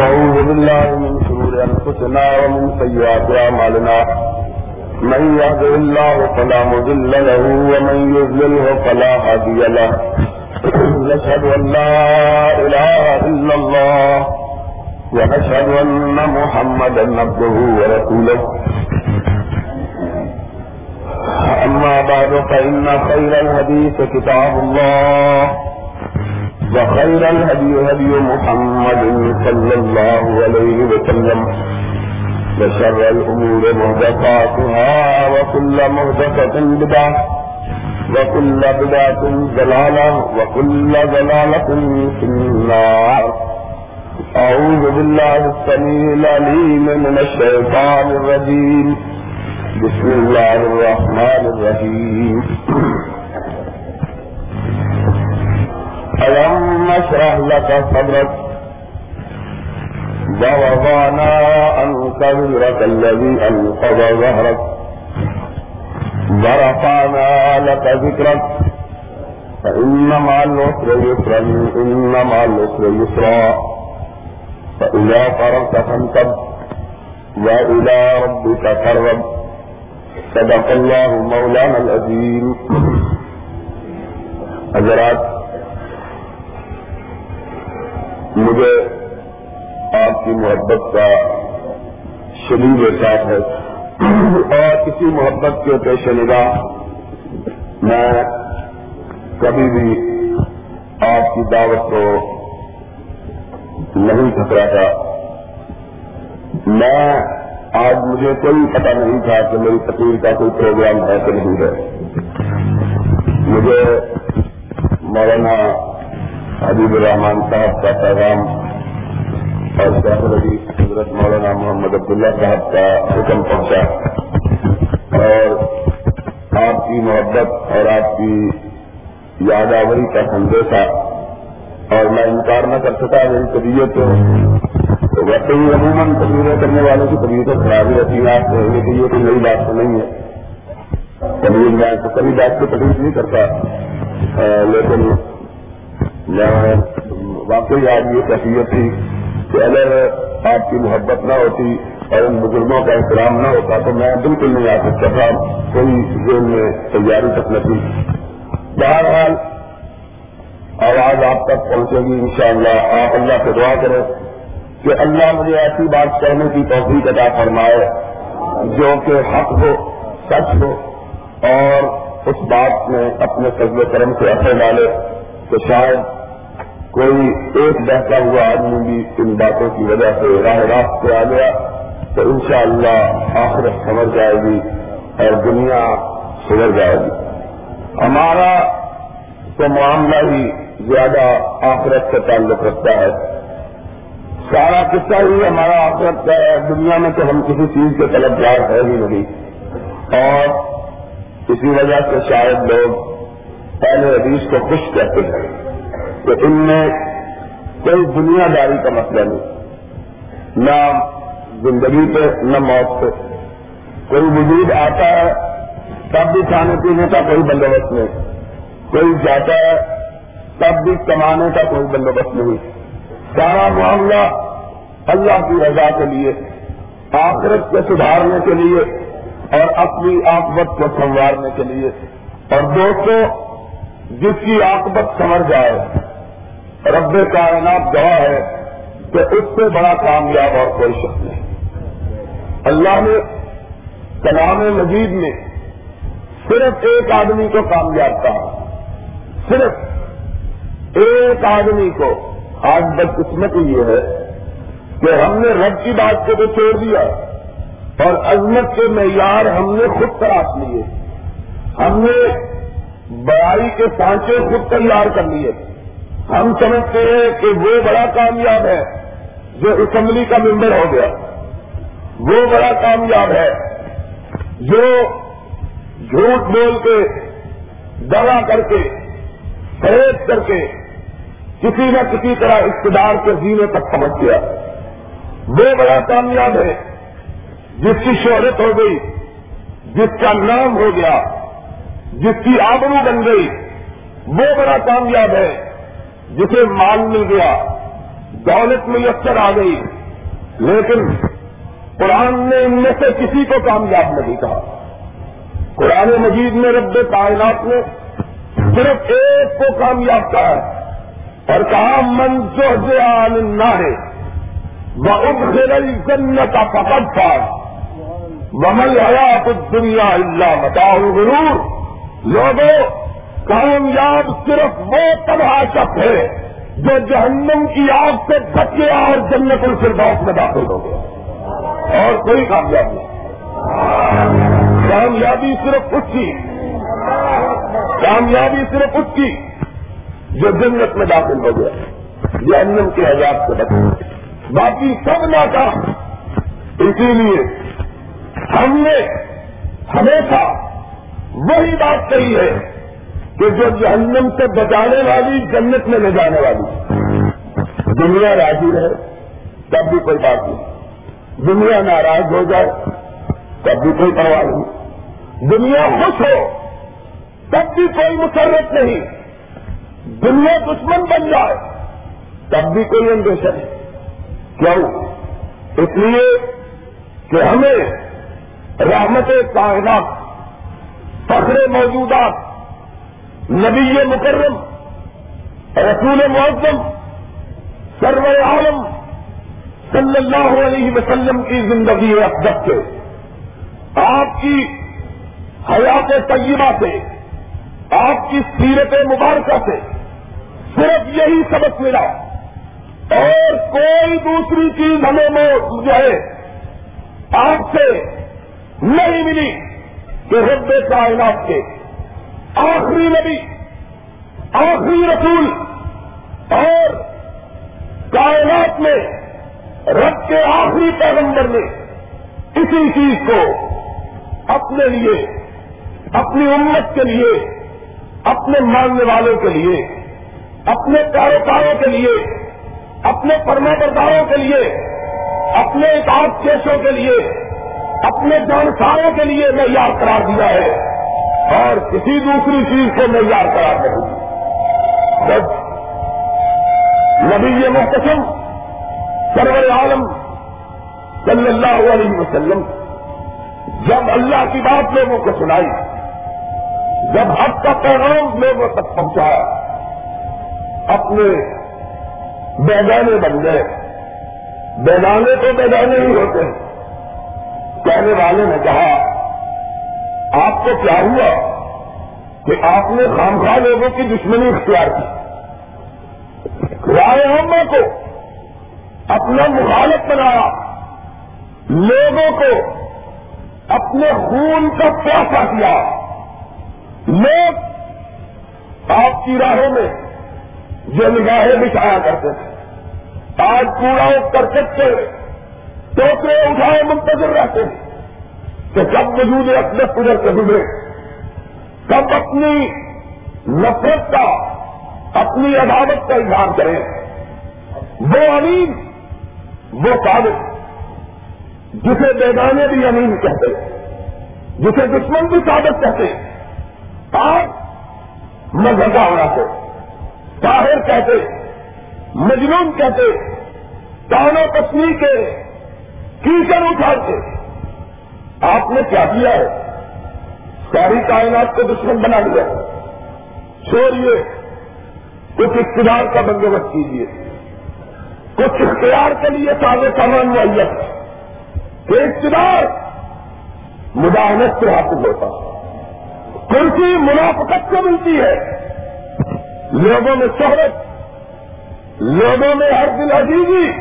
ونعوذ بالله من شرور أنفسنا ومن سيئات أعمالنا من يهده الله فلا مضل له ومن يضلله فلا هادي له. نشهد أن لا إله إلا الله ونشهد أن محمدا عبده ورسوله. أما بعد فإن خير الحديث كتاب الله وخير الهدي هدي محمد صلى الله عليه وسلم. وشر الأمور مهدفاتها وكل مهدفة بدعة وكل بدعة ضلالة وكل ضلالة في النار. أعوذ بالله السميع العليم من الشيطان الرجيم. بسم الله الرحمن الرحيم. ألم نشرح لك صدرك ووضعنا عنك وزرك الذي أنقض ظهرك ورفعنا لك ذكرك فإن مع العسر يسرا إن مع العسر يسرا فإذا فرغت فانتب وإلى ربك فارغب صدق الله مولانا العظيم حضرات مجھے آپ کی محبت کا شدید احساس ہے اور کسی محبت کے پیش نگاہ میں کبھی بھی آپ کی دعوت کو نہیں ٹھکرا تھا میں آج مجھے کوئی پتہ نہیں تھا کہ میری تقریر کا کوئی پروگرام ہے کہ نہیں ہے۔ مجھے مولانا حبیب الرحمان صاحب کا پیغام اور حضرت مولانا محمد عبداللہ صاحب کا حکم پہنچا۔ اور آپ کی محبت اور آپ کی یاداوری کا سندیشہ، اور میں انکار نہ کر سکا میری طبیعت تو ویسے ہی عموماً تصویریں کرنے والوں کی طبیعتیں خرابی رہتی ہیں، آپ لیکن یہ کوئی نئی بات تو نہیں ہے۔ کبھی میں کبھی بات کو تکلیف نہیں کرتا لیکن واقعی آج یہ کیفیت تھی کہ اگر آپ کی محبت نہ ہوتی اور ان بزرگوں کا احترام نہ ہوتا تو میں بالکل نہیں آ سکتا تھا، کوئی ذہن میں تیاری تک نہ تھی۔ بہرحال آواز آپ تک پہنچے گی انشاءاللہ۔ آپ اللہ سے دعا کریں کہ اللہ مجھے ایسی بات کہنے کی توفیق عطا فرمائے جو کہ حق ہو، سچ ہو اور اس بات میں اپنے سجد کرم سے اثر ڈالے تو شاید کوئی ایک بہتا ہوا آدمی بھی ان باتوں کی وجہ سے راہ راست پہ آ گیا تو انشاءاللہ شاء آخرت سمجھ جائے گی اور دنیا سدھر جائے گی۔ ہمارا تو معاملہ ہی زیادہ آخرت سے تعلق رکھتا ہے۔ سارا قصہ ہی ہمارا آخرت کا ہے۔ دنیا میں تو ہم کسی چیز کے طلبگار ہے ہی نہیں۔ اور اسی وجہ سے شاید لوگ پہلے حدیث کو خوش کہتے ہیں۔ کہ ان میں کوئی دنیا داری کا مسئلہ نہیں۔ نہ زندگی پہ، نہ موت پہ۔ کوئی وجود آتا ہے، تب بھی کھانے پینے کا کوئی بندوبست نہیں۔ کوئی جاتا ہے، تب بھی کمانے کا کوئی بندوبست نہیں۔ سارا معاملہ اللہ کی رضا کے لیے، آخرت کے سدھارنے کے لیے اور اپنی آکبت کو سنوارنے کے لیے۔ اور دوستوں جس کی آکبت سمر جائے رب کائنات گواہ ہے کہ اس سے بڑا کامیاب اور کوئی شخص نہیں۔ اللہ نے کلام مجید میں صرف ایک آدمی کو کامیاب کہا۔ صرف ایک آدمی کو۔ آج بدقسمت یہ ہے کہ ہم نے رب کی بات کو تو چھوڑ دیا اور عظمت کے معیار ہم نے خود تلاش لیے ہم نے بڑائی کے سانچے خود تیار کر لیے۔ ہم سمجھتے ہیں کہ وہ بڑا کامیاب ہے جو اسمبلی کا ممبر ہو گیا۔ وہ بڑا کامیاب ہے جو جھوٹ بول کے دوا کر کے فریب کر کے کسی نہ کسی طرح اقتدار کے زینے تک پہنچ گیا۔ وہ بڑا کامیاب ہے جس کی شہرت ہو گئی، جس کا نام ہو گیا، جس کی آبرو بن گئی، وہ بڑا کامیاب ہے۔ جسے مال مل گیا، دولت میسر آ گئی، لیکن قرآن نے ان میں سے کسی کو کامیاب نہیں کہا۔ قرآن مجید میں رب کائنات نے صرف ایک کو کامیاب کہا ہے اور کہا، من جو نہ ہے وہ اب جنت کا پکڑ تھا ومل حیات دنیا اللہ بتاؤ ضرور لوگوں کامیاب صرف وہ تباہ شخص ہے جو جہنم کی آگ سے بچ گیا اور جنت الفردوس میں داخل ہو گیا۔ اور کوئی کامیاب نہیں۔ کامیابی صرف اس کی۔ کامیابی صرف اس کی جو جنت میں داخل ہو گیا۔ جہنم کے حجاب سے بچ باقی سب ناکام۔ اسی لیے ہم نے ہمیشہ وہی بات کہی ہے۔ کہ جو جہنم سے بچانے والی جنت میں لے جانے والی دنیا راضی رہے، تب بھی کوئی بات نہیں۔ دنیا ناراض ہو جائے، تب بھی کوئی پرواہ نہیں۔ دنیا خوش ہو، تب بھی کوئی مسرت نہیں۔ دنیا دشمن بن جائے، تب بھی کوئی اندیشہ نہیں۔ کیوں؟ اس لیے کہ ہمیں رحمت کائنات، فخر موجودات نبی مکرم، رسول معظم، سرور عالم صلی اللہ علیہ وسلم کی زندگی افدب سے آپ کی حیات طیبہ سے آپ کی سیرت مبارکہ سے صرف یہی سبق ملا۔ اور کوئی دوسری چیز ہمیں جو ہے، آپ سے نہیں ملی کہ رب کائنات کے آخری نبی، آخری رسول اور کائنات میں رب کے آخری پیغمبر نے اسی چیز کو اپنے لیے، اپنی امت کے لیے، اپنے ماننے والوں کے لیے، اپنے کاروباروں کے لیے، اپنے فرما برداروں کے لیے، اپنے اکاس کیسوں کے لیے، اپنے جانکاروں کے لیے معیار قرار دیا ہے۔ اور کسی دوسری چیز کو معیار قرار نہیں جب نبی محتسم سرور عالم صلی اللہ علیہ وسلم جب اللہ کی بات لوگوں کو سنائی، جب حق کا پیغام لوگوں تک پہنچایا، اپنے بیگانے بن گئے۔ بیگانے تو بیگانے ہی ہوتے ہیں۔ کہنے والے نے کہا آپ کو کیا ہوا کہ آپ نے خامخواہ لوگوں کی دشمنی اختیار کی۔ رائے ہم کو اپنا مخالف بنایا۔ لوگوں کو اپنے خون کا پیاسا کیا۔ لوگ آپ کی راہوں میں جو نگاہیں بچھایا کرتے تھے۔ آج پورا کر سکتے ٹوکرے اٹھائے منتظر رہتے ہیں۔ کہ جب وجود اقدس ادھر سے گزرے کب اپنی نفرت کا، اپنی عدالت کا اظہار کریں۔ وہ امین، وہ ثابت جسے بیگانے بھی امین کہتے جسے دشمن بھی ثابت کہتے آج مذہبہ ہونا سے، طاہر کہتے، مجنون کہتے کانوں پتنی کے، کیچڑ اٹھا کے آپ نے کیا کیا ہے؟ ساری کائنات کو دشمن بنا لیا۔ چھوڑیے۔ کچھ اقتدار کا بندوبست کیجیے۔ کچھ اختیار کے لیے سارے سامان مہیا کہ اقتدار مداحمت سے حاصل ہوتا کرسی منافقت سے ملتی ہے۔ لوگوں میں شہرت، لوگوں میں ہر دل عزیزی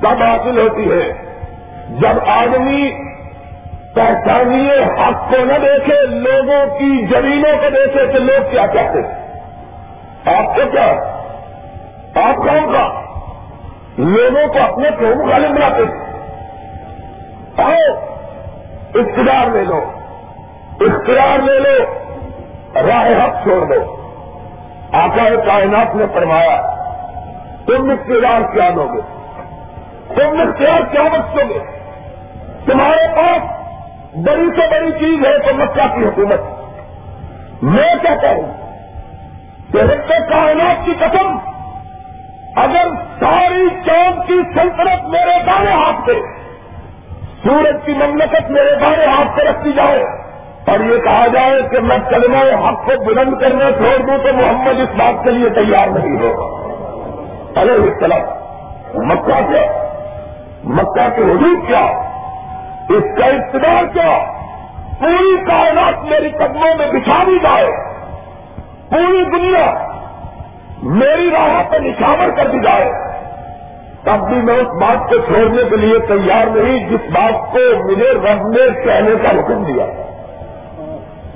کب حاصل ہوتی ہے۔ جب آدمی پہچانیے حق کو نہ دیکھے، لوگوں کی زمینوں کو دیکھے کہ لوگ کیا چاہتے آپ کو کیا؟ آپ کون کا لوگوں کو اپنے کیوں غالب بناتے آؤ، اقتدار لے لو۔ اختیار لے لو راہ حق چھوڑ دو۔ آقا کائنات نے فرمایا، تم اقتدار کیا دو گے؟ تم اختیار کیا بچو گے؟ تمہارے پاس بڑی سے بڑی چیز ہے تو مکہ کی حکومت۔ میں کہتا ہوں کہ رب کائنات کی قسم، اگر ساری چاند کی سلطنت میرے دانے ہاتھ پہ سورج کی مملکت میرے دانے ہاتھ پہ رکھی جائے، اور یہ کہا جائے کہ میں کلمہ حق کو بلند کرنا چھوڑ دوں تو محمد اس بات کے لیے تیار نہیں ہوگا۔ ارے السلام، مکہ کیا مکہ کے حدود کیا؟ اس کا اقتدار کیا؟ پوری کائنات میری قدموں میں بچھا دی جائے۔ پوری دنیا میری راہ پہ نشاور کر دی جائے۔ تب بھی میں اس بات کو چھوڑنے کے لیے تیار نہیں جس بات کو مجھے رب نے کہنے کا حکم دیا۔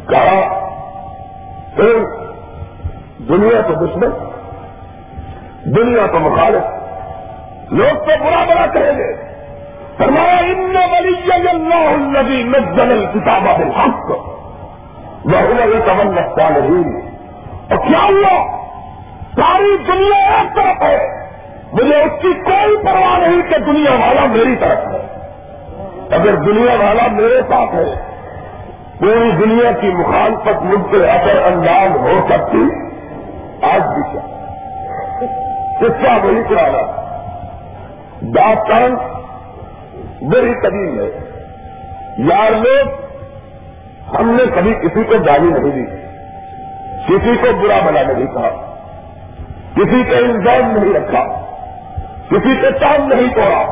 کہا، پھر دنیا تو دشمن، دنیا تو مخالف۔ لوگ تو برا برا کہیں گے۔ فرمایا ان ولی اللہ النبی نزل الکتاب بالحق وہ یہ تمن لگتا نہیں اور کیا ہوا؟ ساری دنیا ایک طرف ہے۔ مجھے اس کی کوئی پرواہ نہیں کہ دنیا والا میری طرف ہے۔ اگر دنیا والا میرے ساتھ ہے، پوری دنیا کی مخالفت مجھ سے اثر انداز ہو سکتی۔ آج بھی کیا؟ قصہ وہی پرانا داستان بڑی قدیم ہے۔ یار لوگ، ہم نے کبھی کسی کو گالی نہیں دی، کسی کو برا بنا نہیں کہا، کسی کا الزام نہیں رکھا، کسی کے کام نہیں توڑا،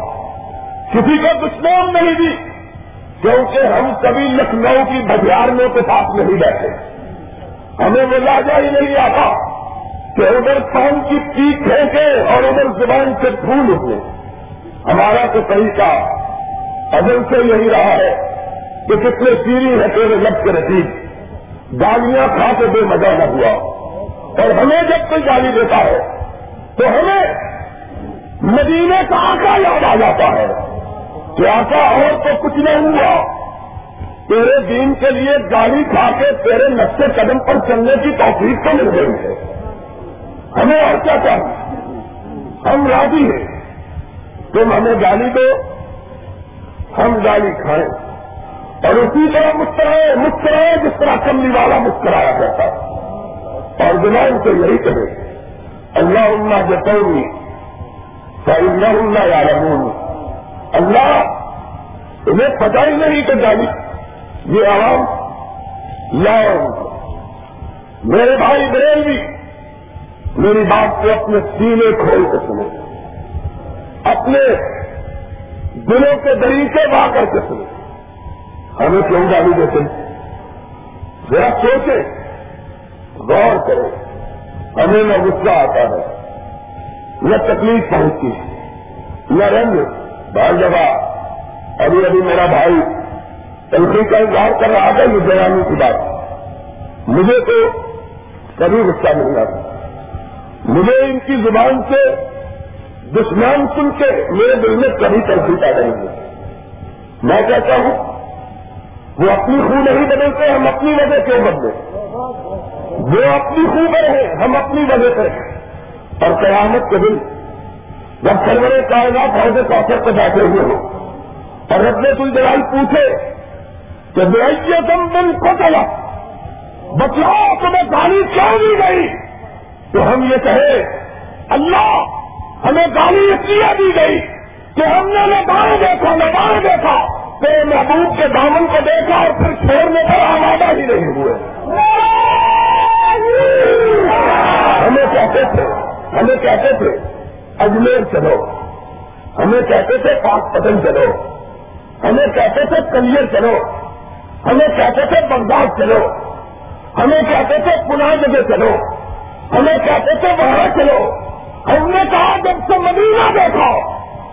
کسی کو دشمن نہیں دی، کیونکہ ہم کبھی لکھنؤ کی بھجیاروں کے ساتھ نہیں بیٹھے۔ ہمیں وہ لاجا ہی نہیں آتا کہ ادھر کام کی پیٹ پھینکے اور ادھر زبان سے پھول اٹھے ہمارا تو طریقہ ادل سے یہی رہا ہے کہ کتنے سیری ہے تیرے لب کے رسید گالیاں کھا کے بے مزہ نہ ہوا۔ اور ہمیں جب کوئی گالی دیتا ہے، تو ہمیں مدینے کا آقا یاد آ جاتا ہے پیاسا اور تو کچھ نہیں ہوا۔ تیرے دین کے لیے گاڑی کھا کے تیرے نقشے قدم پر چلنے کی توفیق تو مل گئی ہے۔ ہمیں اور کیا چاہیے؟ ہم راضی ہیں۔ تم ہمیں گالی دو۔ ہم گالی کھائیں۔ اور اسی طرح مسکرائے مسکرائے جس طرح کملی والا مسکرایا کرتا اور زبان سے یہی کہے اللہ اللہ جتونی اللہ اللہ یا رمونی اللہ انہیں پتا ہی نہیں کہ گالی، یہ عوام یا میرے بھائی بہن بھی میری بات کو اپنے سینے کھول کے سنے اپنے دلوں کے طریقے با کر کے سنے ہمیں کیوں گالی دیتے ذرا سوچے۔ غور کرے ہمیں نہ غصہ آتا ہے، نہ تکلیف پہنچتی ہے، نہ رنگ۔ بعض جگہ۔ ابھی ابھی میرا بھائی تنخی کا اظہار کر رہا تھا، یہ جوانی کی بات۔ مجھے تو کبھی غصہ نہیں آتا۔ مجھے ان کی زبان سے دشمن سن کے میرے دل میں کبھی تنخی پیدا نہیں ہوتی۔ میں کہتا ہوں وہ اپنی خون نہیں بدلتے، ہم اپنی وجہ کیوں بدلے وہ اپنی خون پر ہیں، ہم اپنی وجہ سے اور قیامت کے دن جب سرور کائنات حوض کافر پہ بیٹھے ہوئے ہو اور رب نے کوئی لڑائی پوچھے کہ بھائی تم دن کو چلا بچاؤ تمہیں گالی کیوں دی گئی؟ تو ہم یہ کہے اللہ ہمیں گالی اس لیے دی گئی کہ ہم نے نہ بائیں دیکھا نہ بائیں دیکھا تیرے محبوب کے دامن کو دیکھا اور پھر چھوڑنے پر آمادہ ہی نہیں ہوئے۔ ہمیں کہتے تھے، ہمیں کہتے تھے، اجمیر چلو۔ ہمیں کہتے تھے، پاک پتن چلو۔ ہمیں کہتے تھے کلیئر چلو۔ ہمیں کہتے تھے، بغداد چلو۔ ہمیں کہتے تھے، پناہ جگہ چلو۔ ہمیں کہتے تھے، وہاں چلو۔ ہم نے کہا جب سے مدینہ دیکھا،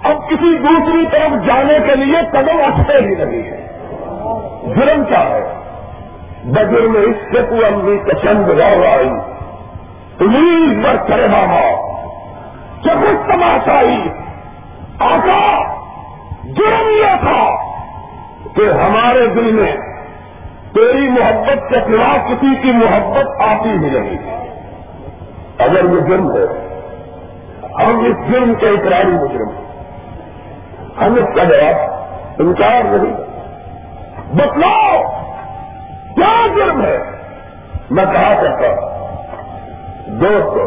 اب کسی دوسری طرف جانے کے لیے قدم اٹھتے ہی نہیں ہے جرم کیا ہے؟ بجر میں اس سے تو امی کچند رہ آئی۔ امید بر کرے بابا کچھ تماشائی آقا، جرم یہ تھا کہ ہمارے دل میں تیری محبت کے خلاف کسی کی محبت آتی ہی نہیں۔ اگر یہ جرم ہے ہم اس جرم کے اقراری مجرم ہم اس کا جواب انکار نہیں۔ بتلاؤ، کیا جرم ہے؟ میں کہا کرتا ہوں دوست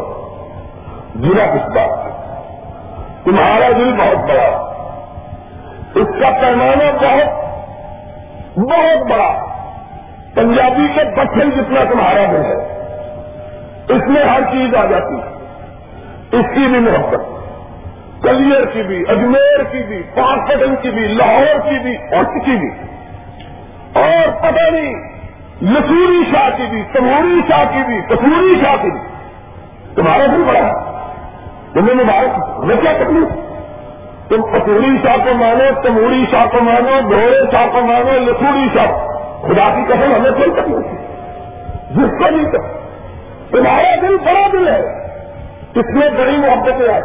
جنا کس بات تمہارا دل بہت بڑا اس کا پیمانہ بہت بہت بڑا پنجابی کے بچن جتنا تمہارا دل ہے، اس میں ہر چیز آ جاتی ہے۔ اس کی بھی محبت کلیئر کی بھی، اجمیر کی بھی پاکستان کی بھی، لاہور کی بھی اور کی بھی۔ اور پتہ نہیں، لسوری شاہ کی بھی تموری شاہ کی بھی کپوری شاہ کی بھی۔ تمہارا دل بڑا تمہیں مبارک ہمیں کیا تکلیف تم پتوری شاہ کو مانو تموری شاہ کو مانو، گھوڑے شاہ کو مانو، لسوری شاہ۔ خدا کی قسم، ہمیں کوئی تکلیف جس کو نہیں کر تمہارا دل بڑا دل ہے۔ اس میں بڑی محبتیں آئی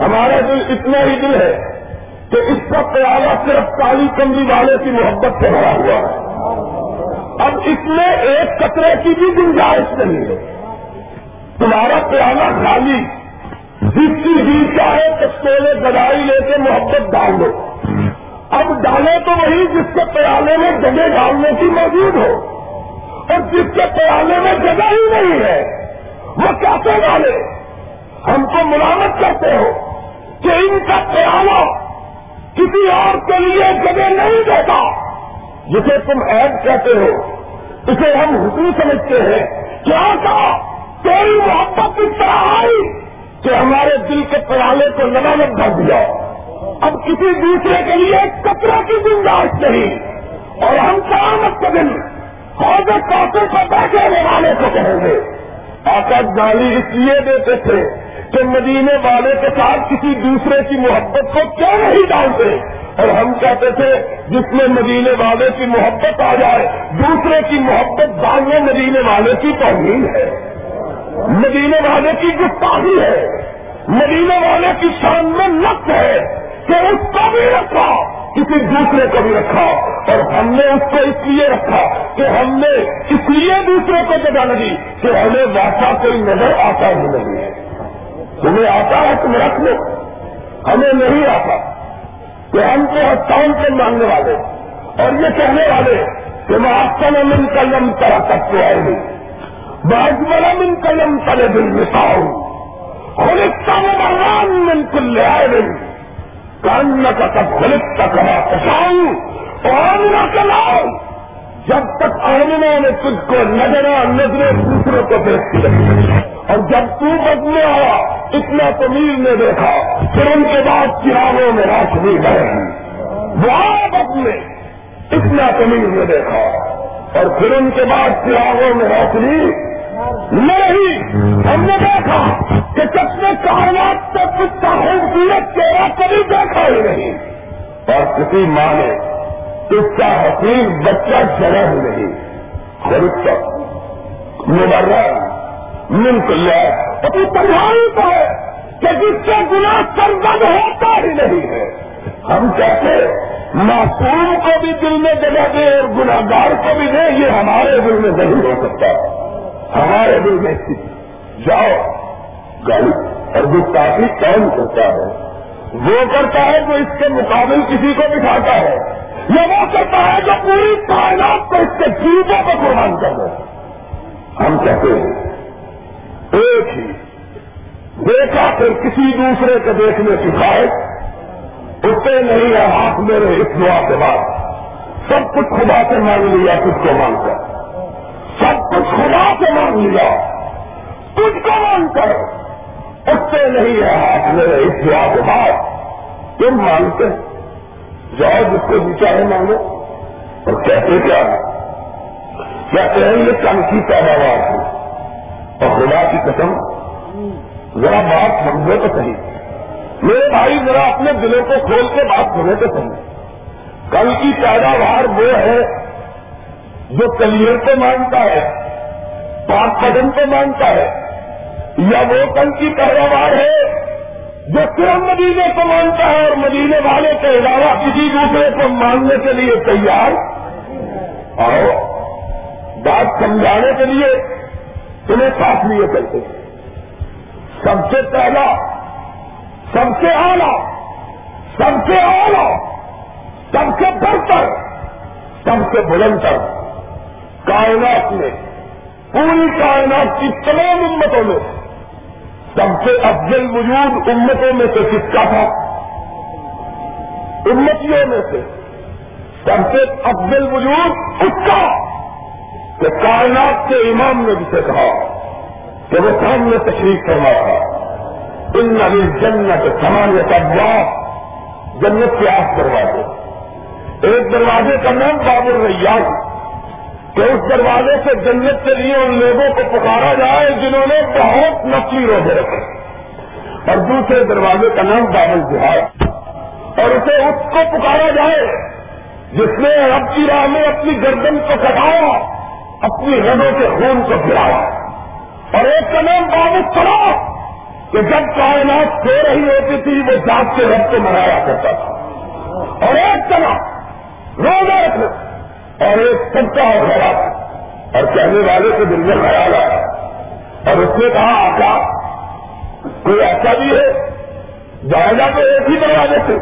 ہمارا دل اتنا ہی دل ہے کہ اس کا پیالہ صرف کالی کمری والے کی محبت سے بھرا ہوا ہے۔ اب اس میں ایک قطرے کی بھی گنجائش نہیں ہے۔ تمہارا پیالہ خالی جس کی بھی چاہے تو سولے گدائی لے کے محبت ڈال دو۔ اب ڈالے تو وہی جس کے پیالے میں جگہ ڈالنے کی موجود ہو۔ اور جس کے پیالے میں جگہ ہی نہیں ہے، وہ کیسے ڈالے۔ ہم کو ملامت کرتے ہو کہ ان کا پیالہ کسی اور کے لیے جگہ نہیں دیتا جسے تم ایڈ کہتے ہو، اسے ہم حکم سمجھتے ہیں۔ کیا کہا؟ تیری محبت اس طرح آئی کہ ہمارے دل کے پیالے کو لگامت بھر دیا۔ اب کسی دوسرے کے لیے کچرا کی گنجائش نہیں۔ اور ہم قیامت کے دن حوض کافی کو بیٹھنے والے کو کہیں گے۔ آقا گالی اس لیے دیتے تھے کہ مدینے والے کے ساتھ کسی دوسرے کی محبت کو کیوں نہیں ڈالتے اور ہم کہتے تھے، جس میں مدینے والے کی محبت آ جائے، دوسرے کی محبت ڈالنے مدینے والے کی توہین ہے۔ مدینے والے کی گفتاحی ہے۔ مدینے والے کی شان میں نقص ہے کہ اس کو بھی رکھا، کسی دوسرے کو بھی رکھا۔ اور ہم نے اس کو اس لیے رکھا کہ ہم نے اس لیے دوسرے کو جگہ لگی کہ ہمیں ویسا کوئی نظر آتا ہی نہیں ہے۔ تمہیں آتا ہے، تم رکھ لو۔ ہمیں نہیں آتا۔ کہ ہم کو ہستان سے مانگنے والے اور یہ کہنے والے کہ میں آپ کا من قلم طرح تک تو آئے نہیں بعض والا من قلم تلے دل مساؤں خلکتا میں من کل لے آئے نہیں کان کا تب خلکتا کرا پساؤں اور نہ چلاؤ جب تک آمنا نے تجھ کو نظر نظریں دوسروں کو دیکھتی رہی اور جب تو بد میں آیا، اتنا تمیر نے دیکھا، پھر ان کے بعد چراغوں میں روشنی بڑھے گی وہ بد میں، اتنا تمیر نے دیکھا۔ اور پھر ان کے بعد چراغوں میں روشنی نہیں ہم نے دیکھا کہ چپنے کائنات تک کچھ کا خوبصورت چہرہ کبھی دیکھا ہی نہیں۔ اور کسی ماں نے اس کا حقیق بچہ جگہ ہی نہیں۔ خرید تک مبرر۔ ملک لیا ابھی تنہائی تو ہے کہ جس سے گنا سرگد ہوتا ہی نہیں ہے۔ ہم کہتے معصوم کو بھی دل میں جگہ دے اور گناگار کو بھی دے، یہ ہمارے دل میں نہیں ہو سکتا ہمارے دل میں جاؤ، گل اور جو کافی کرتا ہے، وہ کرتا ہے جو اس کے مقابل کسی کو بٹھاتا ہے۔ یہ وہ کرتا ہے جو پوری کائنات کو اس کے جیتوں کو قربان کر دے۔ ہم کہتے ہیں ایک ہی۔ دیکھا پھر کسی دوسرے کو دیکھنے کی خواہش۔ اٹھتے نہیں ہے ہاتھ میرے اس دعا کے بعد۔ سب کچھ خدا سے مانگ لیا کچھ کو مانگ کر۔ سب کچھ خدا سے مانگ لیا۔ کچھ کو مانگ کر۔ اٹھتے نہیں ہے ہاتھ میرے اس دعا کے بعد۔ تم مانگتے۔ جاؤ جس کو بھی چاہے مانگو۔ اور کہتے کیا کہتے ہیں یہ کم کی پیداوار ہے۔ اور خدا کی قسم، ذرا بات سمجھو تو صحیح۔ میرے بھائی، ذرا اپنے دلوں کو کھول کے بات سنے تو صحیح۔ کل کی پیداوار وہ ہے جو کلیئر کو مانتا ہے، پاک قدم کو مانتا ہے، یا وہ کل کی پیداوار ہے جو صرف مدینے کو مانتا ہے اور مدینے والے کے علاوہ کسی دوسرے کو ماننے کے لیے تیار؟ اور بات سمجھانے کے لیے تمہیں ساتھ لیے کرتے سب سے پہلا، سب سے آلہ سب سے آلہ سب سے بڑھتر سب سے بلندر۔ کائنات میں، پوری کائنات کی تمام امتوں میں، سب سے افضل وجود امتوں میں سے کس کا تھا؟ امتیوں میں سے۔ سب سے افضل وجود اس کا۔ کہ کائنات کے امام نے جسے کہا کہ وہ سامنے تشریف کرنا تھا۔ ان نبی جنت سامان کا جنت کے آٹھ دروازے۔ ایک دروازے کا نام بابر ریاض۔ کہ اس دروازے سے جنت کے لیے ان لوگوں کو پکارا جائے جنہوں نے بہت نقلی روزے رکھے۔ اور دوسرے دروازے کا نام بابل جہاد۔ اور اسے اس کو پکارا جائے جس نے رب کی راہ میں اپنی گردن کو کٹایا اپنی رنوں کے خون کو گرایا اور ایک کا نام بابو کہ جب کائنات سو رہی ہوتی تھی، وہ جات کے رب کو منایا کرتا تھا۔ اور ایک چلا روزہ رکھنا اور ایک سب کا اور خراب اور کہنے والے کے دل میں خیال آیا۔ اور اس نے کہا، آقا، کوئی ایسا بھی ہے؟ جائے گا تو ایک ہی دروازے سے۔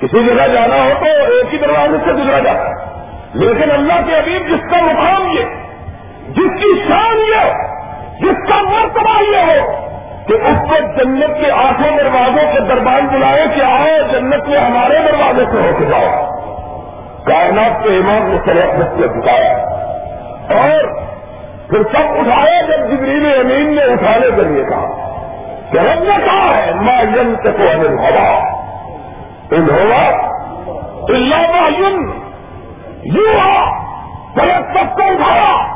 کسی جگہ جانا ہو تو ایک ہی دروازے سے گزرا جاتا۔ ہے لیکن اللہ کے ابھی جس کا مقام یہ، جس کی شان یہ، جس کا مرتبہ یہ ہو، کہ اس کو جنت کے آٹھوں دروازوں کے دربار بلائے کہ آؤ جنت میں ہمارے دروازے سے ہو کے جاؤ۔ کائنات کے امام نے سڑک بچے بتایا۔ اور پھر سب اٹھایا جب جبریل امین نے اٹھانے کے لیے کہا۔ کہ رب نے کہا ہے ماں ینت کو ہوا ان ہوا اللہ یوں ہوا سڑک سب کو اٹھایا۔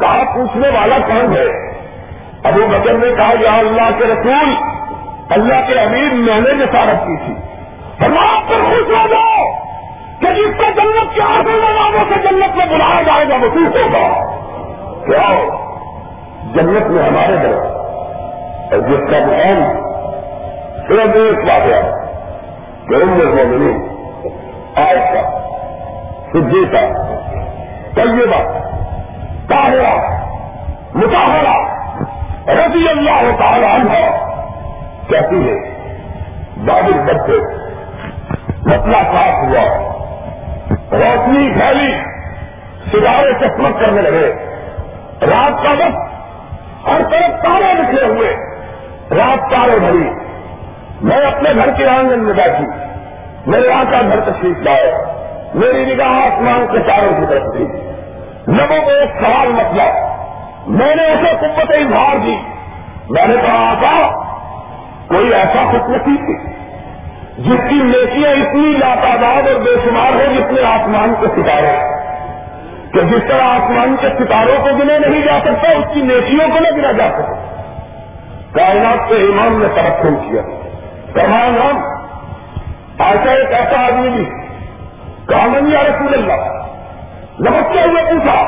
کہا، پوچھنے والا کون ہے؟ ابو بکر نے کہا، یا اللہ کے رسول، اللہ کے امیر میں نے جسارت کی تھی۔ آپ پر خوش ہو جاؤ کہ جس کو جنت کے آگے والوں سے جنت میں بلایا جائے گا، وہ ٹوٹ ہوگا کیا؟ جنت میں ہمارے گھر۔ اور جس کا مقام صرف ایک بات ہے گرم میں آئے کا صدیقہ، طیبہ، طاہرہ مطالعہ رضی اللہ تعالی عنہ کہتی ہے، بابل بچے مسئلہ صاف ہوا، روشنی پھیلی ستارے چکمک کرنے لگے۔ رات کا وقت ہر طرف تارے لکھے ہوئے۔ رات تارے بھری۔ میں اپنے گھر کے آنگن میں بیٹھی۔ میرے آقا گھر تشریف لائے۔ میری نگاہ آسمان کے تاروں کی طرف تھی۔ لوگوں کو ایک سوال مسئلہ میں نے اسے قوت اظہار دی۔ میں نے کہا، آقا، کوئی ایسا خوش نصیب تھی جس کی نیکیاں اتنی لاتعداد اور بے شمار ہو جس میں آسمان کے ستارے کہ جس طرح آسمان کے ستاروں کو گنے نہیں جا سکتا، اس کی نیکیوں کو نہ گنا جا سکتا۔ کائنات کے امام نے ترقی کیا۔ کمان ہم ایسا ایک ایسا آدمی بھی کامن یا رسول اللہ نمستے ہوئے پوچھا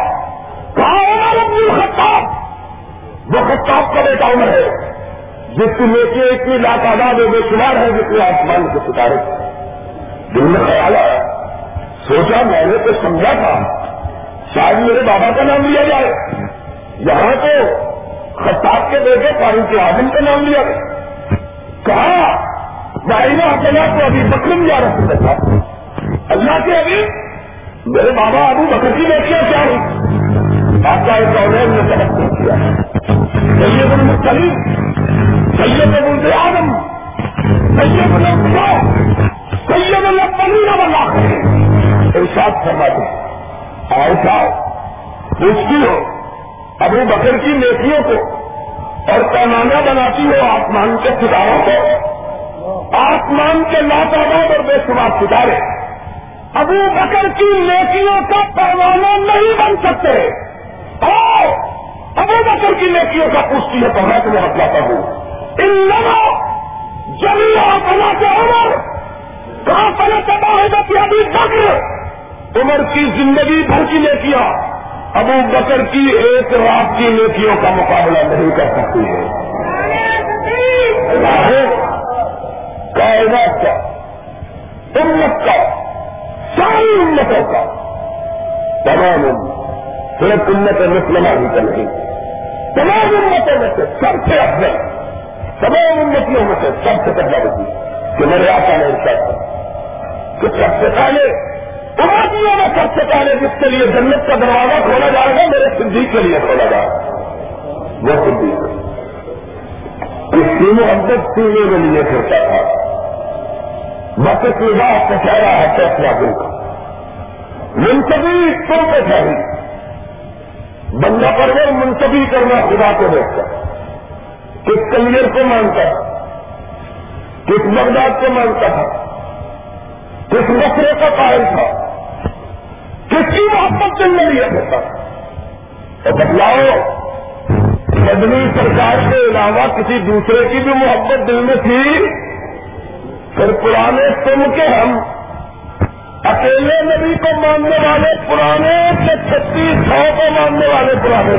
کہاں ہمارا خطاب وہ خطاب کا بیٹا عمر ہے، جس کی نیکیاں اتنی لاتعداد بے شمار ہے جتنے آسمان کے ستارے دل میں خیال آیا، سوچا میں نے تو سمجھا تھا، شاید میرے بابا کا نام لیا جائے۔ یہاں تو خطاب کے بیٹے فاروق کے آدم کا نام لیا گیا۔ کہا بائنا اکیلا کو ابھی بکرم جا رہا تھا اللہ کے ابھی میرے بابا ابو بکر کی بیٹیاں کیا ہوئی؟ آپ کا ایک اور نے سبق کیا سید المسلم سید ابو آدم سید الانبیاء سید الاولین والآخرین۔ ارشاد فرما دیں ایسا پوچھتی ہو، ابو بکر کی نیکیوں کو اور پیمانہ بناتی ہو آسمان کے ستاروں کو۔ آسمان کے لاتعداد اور بے شمار ستارے۔ ابو بکر کی نیکیوں کا پیمانہ نہیں بن سکتے۔ اور ابو بکر کی نیکیوں کا پوچھتی ہے تو میں تمہیں ہتھیاتا ہوں۔ ان لوگوں جمیا بنا کے عمر کہاں پہلے تباہ ہے کہ ابھی بکر؟ عمر کی زندگی بھر کی نیکیاں۔ ابو بکر کی ایک رات کی نیکیوں کا مقابلہ نہیں کر سکتی ہے۔ کائنات کا امت کا۔ ساری امتوں کا. تمام صرف امت مسلمہ ہی کا نہیں. تمام امتوں میں سے سب سے افضل تمام انتوں میں سے سب سے پہلا ہوتی کہ میرے آقا نے ارشاد کہ سب سے پہلے آدمیوں میں سب سے پہلے جس کے لیے جنت کا دروازہ کھولا جائے گا، میرے صدیق کے لیے کھولا جائے گا. وہ صدیق. اس کی محبت سینے میں لیے پھرتا تھا. بس کی بات چہرا ہے فیصلہ دل کا منصبی تم پہ چاہیے بندہ پرور منصبی کرنا خدا کو دیکھتا کس کلیئر کو مانتا تھا کس بغداد کو مانتا تھا کس مسئلے کا قائل تھا؟ کس کی محبت دل میں لیا کرتا تو بدلاؤ مدنی سرکار کے علاوہ کسی دوسرے کی بھی محبت دل میں تھی؟ پھر پرانے سن کے ہم اکیلے نبی کو ماننے والے پرانے سے چھتیس سو کو ماننے والے پرانے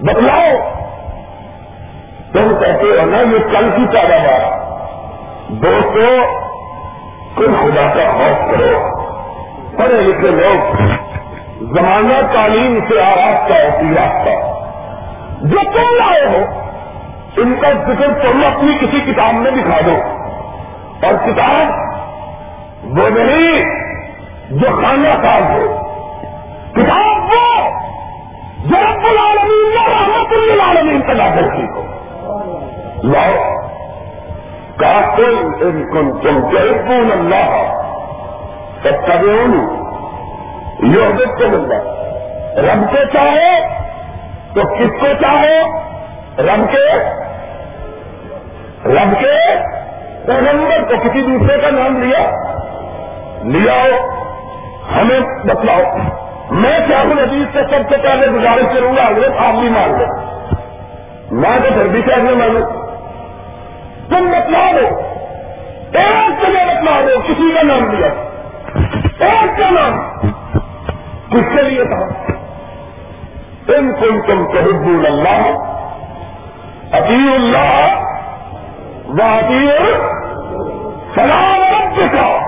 بدلاؤ تم کہتے ہو نا یہ کل کی پیداوار دوستوں کل خدا کا خوف کرو۔ پڑھے لکھے لوگ، زمانہ تعلیم سے آراستہ ہوتی راستہ۔ جو تم لائے ہو، ان کا ذکر تم اپنی کسی کتاب میں دکھا دو۔ اور کتاب وہ نہیں جو خانہ ساز ہو، کتاب وہ جو رب العالمین نے رحمت العالمین کا داخل کی ہو۔ لاؤ کافل ان کن تم جیسون اللہ سب کبھی یہ کو ملتا رب کو چاہو تو کس کو چاہو؟ رب کے۔ رب کے پیغمبر کو کسی دوسرے کا نام لیا؟ لیا ہمیں بتلاؤ۔ میں چاہوں عزیز سے سب سے پہلے گزارش کروں گا اگر آپ بھی مان لو میں تو پھر بھی چاہیے مانو تم بتلا دو ایک جگہ بتلا دو کسی کا نام دیا ایک کا نام۔ کس کے لیے تھا؟ تم تم تم کبھی اللہ۔ عطی اللہ۔ وادی سلام رب کا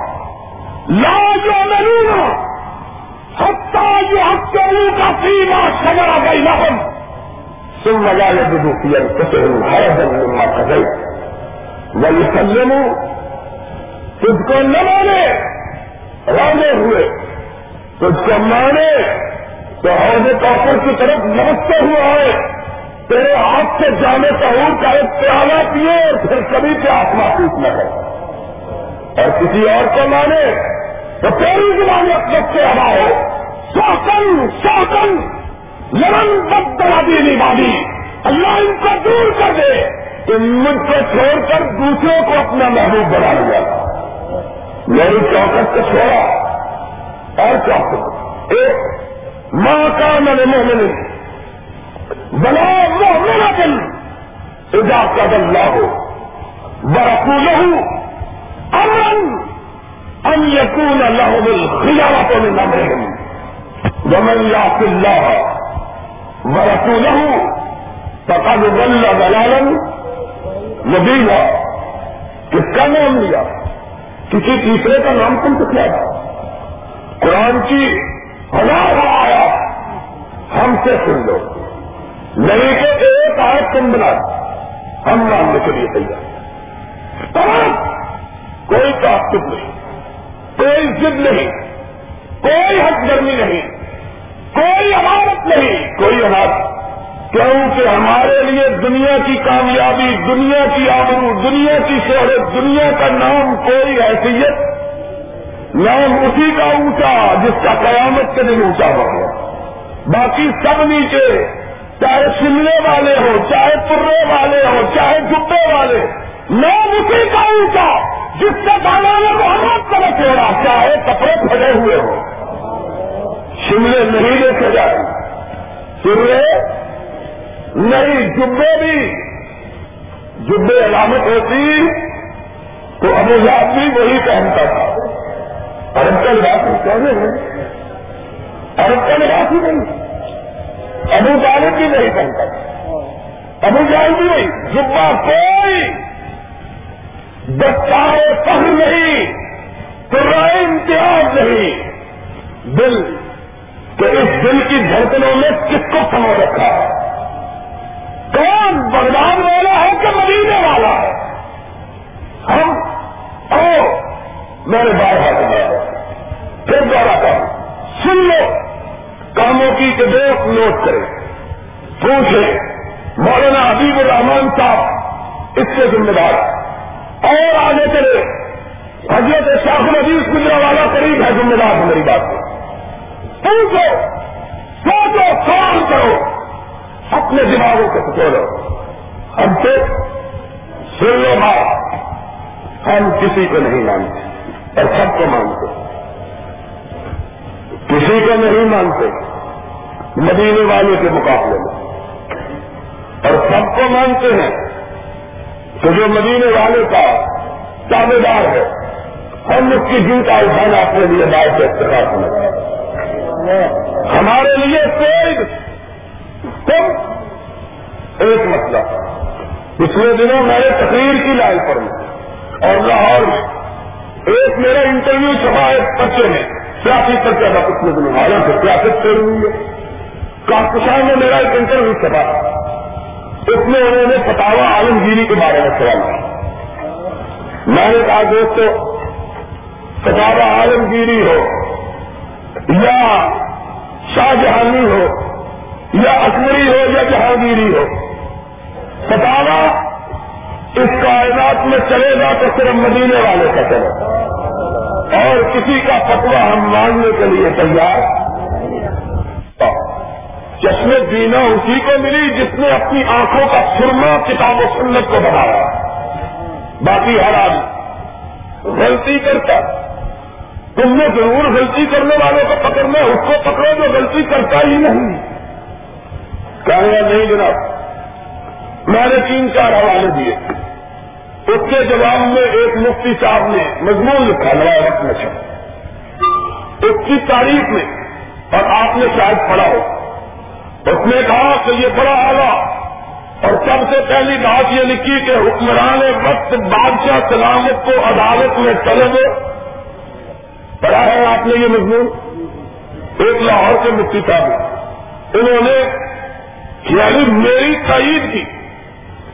لا جو نرینا حتہ جو ہفتوں کا پیما سجا گئی لہم سن لگا لے دو پیر کتے ہر دن کا گئی وسلم تجھ کو نہ مانے رانے ہوئے. تجھ کو مانے تو حوض کافر کی طرف نمستے ہوا ہے تیرے ہاتھ سے جانے کا ہوں کا ایک پیالہ پیے اور پھر کبھی پہ آسما پوچھنا ہے؟ اور کسی اور کو مانے تو تیری زبان اپنے سے ہوا ہو سوکن سوکن لمن بد دادی نہیں اللہ ان کو دور کر دے۔ کہ مجھ کو چھوڑ کر دوسروں کو اپنا محبوب بنا لیا۔ میری چوکٹ کو چھوڑا۔ اور چوکٹ ایک ماں کا میں نے مومن بنا محمد دل اجا کا دل لا ہو برقو لہو امن ان یقون اللہ مل خیالتوں میں نہ مرے ومن یاق اللہ برقو لہو فقد ضل ضلالا مدینہ کس کا نام لیا. کسی تیسرے کا نام تم تو کیا تھا؟ قرآن کی ہزار آیا ہم سے سن لو. نہیں کہ ایک آئے تم بنا ہم ماننے کے لیے تیار تمام. کوئی تعصب نہیں. کوئی ضد نہیں، کوئی حق گرمی نہیں، کوئی عمارت نہیں، کوئی عمارت کیونکہ ہمارے لیے دنیا کی کامیابی، دنیا کی آبرو، دنیا کی شہرت، دنیا کا نام کوئی حیثیت، نام اسی کا اونچا جس کا قیامت کے دن اونچا ہوا باقی سب نیچے، چاہے سننے والے ہو چاہے پرے والے ہو چاہے جبے والے، نام اسی کا اونچا۔ جس سے نے محمد طرف چھوڑا چاہے کپڑے پھٹے ہوئے ہو شملے نہیں دیکھے جائے سننے نہیں جبے بھی۔ جبے علامت ہوتی تو ابو یاد بھی وہی پہنتا تھا۔ ارب کا کہنے ہیں۔ ارب کا ہی نہیں۔ ابو جالب بھی نہیں پہنتا تھا۔ ابو جال بھی نہیں جبا کوئی دستار فخر نہیں رائے امتیاز نہیں۔ دل کہ اس دل کی دھڑکنوں میں کس کو سمو رکھا ہے؟ کون بغداد والا ہے کہ مدینے والا ہے؟ ہم او میرے بار ہاتھ میں پھر دوارا کر سن لو، کاموں کی کہ دیکھ نوٹ کرے۔ پوچھے، مولانا حبیب الرحمان صاحب، اس کے ذمہ دار اور آگے چلے۔ حضرت شاخ عزیز گزرا والا قریب ہے، ذمہ دار میری بات۔ سے پوچھو سوچو، کام کرو۔ اپنے دماغوں کو پکڑو۔ ہم سے سن لو بات۔ ہم کسی کو نہیں مانتے اور سب کو مانتے۔ کسی کو نہیں مانتے۔ مدینے والے کے مقابلے میں۔ اور سب کو مانتے ہیں۔ کہ جو مدینے والے کا دعوے دار ہے، ہم اس کی کا اٹھانا اپنے لیے بات سے استفاد ہونا ہمارے لیے کوئی تم ایک مسئلہ۔ پچھلے دنوں میں نے تقریر کی لائن پر اور لاہور میں ایک میرا انٹرویو چھپا ہے بچے میں۔ سیاسی پر زیادہ پچھلے دنوں حالانکہ سیاست سے ہوئی ہے۔ کاشان میں میرا ایک انٹرویو چھپا۔ اس میں انہوں نے فتوا عالمگیری کے بارے میں سوال کیا۔ میں نے کہا، دوستو فتوا عالمگیری ہو، یا شاہ جہانی ہو، یا اکبری ہو، یا جہانگیری ہو فتوا اس کائنات میں چلے گا تو صرف مدینے والے کا چلے اور کسی کا فتوا ہم ماننے کے لیے تیار چشم دینا اسی کو ملی، جس نے اپنی آنکھوں کا سرما، کتاب و سنت کو بنایا۔ باقی ہر آدمی غلطی کرتا تم نے ضرور غلطی کرنے والوں کو پکڑنا اس کو پکڑو جو غلطی کرتا ہی نہیں۔ کہنے نہیں جناب، میں نے تین چار حوالے دیے۔ اس کے جواب میں ایک مفتی صاحب نے مضمون لکھا وقت میں اس کی تاریخ میں، اور آپ نے شاید پڑھا ہو۔ اس نے کہا کہ یہ بڑا آگا اور سب سے پہلی بات یہ لکھی کہ حکمران وقت بادشاہ سلامت کو عدالت میں چلے گئے۔ پڑھا ہے آپ نے یہ مضمون ایک لاہور کے مفتی صاحب انہوں نے یعنی میری تعید کی۔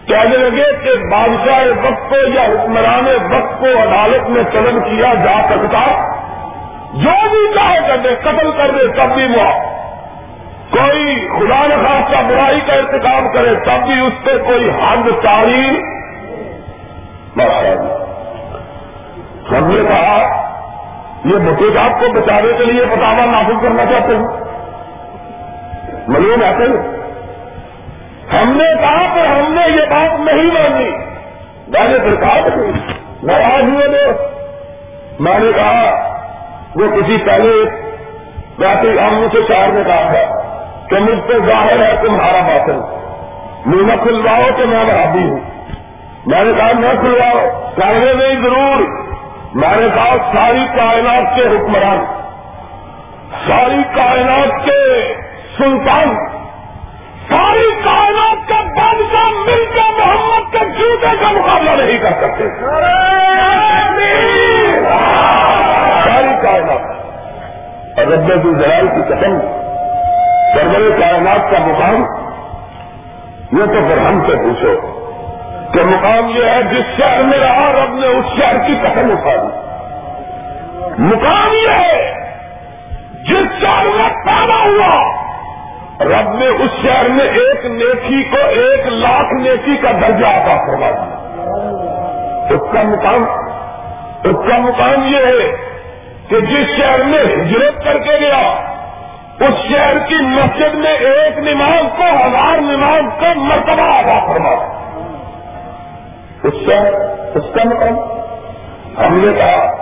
کہنے لگے کہ بادشاہ وقت کو یا حکمران وقت کو عدالت میں چلن کیا جا سکتا۔ جو بھی چاہے کر دے، قتل کر دے، تب بھی وہ کوئی خدا نخواستہ برائی کا انتظام کرے تب بھی اس پہ کوئی حد چاری ہم نے کہا، یہ بٹے آپ کو بچانے کے لیے بتاوا نافذ کرنا چاہتے ہیں۔ ملون آتے ہیں ہم نے کہا کہ ہم نے یہ بات نہیں مانی۔ میں نے پھر کہا ناراض ہوئے نے میں نے کہا، وہ کسی پہلے باقی سے چار نے کہا تھا کہ مجھ سے ظاہر ہے تمہارا باطن میں نہ کھلواؤ کہ میں برابی ہوں۔ میں نے کہا نہ کھلواؤ کہنے نہیں ضرور۔ میں نے کہا ساری کائنات کے حکمران، ساری کائنات کے سلطان، ساری کائنات کے بادشاہ مل کے محمد کے جوتے کا مقابلہ نہیں کر سکتے۔ ساری کائنات۔ رب جلال کی قسم سرور کائنات کا مقام، یہ تو پھر ہم سے پوچھو کہ مقام یہ ہے جس شہر میں رہا رب نے اس شہر کی قسم اٹھا دی۔ مقام یہ ہے جس شہر میں پیدا ہوا، رب نے اس شہر میں ایک نیکی کو ایک لاکھ نیکی کا درجہ عطا کروا دیا۔ اس کا مقام، اس کا مقام یہ ہے کہ جس شہر میں ہجرت کر کے گیا اس شہر کی مسجد میں ایک نماز کو ہزار نماز کو مرتبہ ادا فرما اس شہر اس کا مقام ہم نے کہا،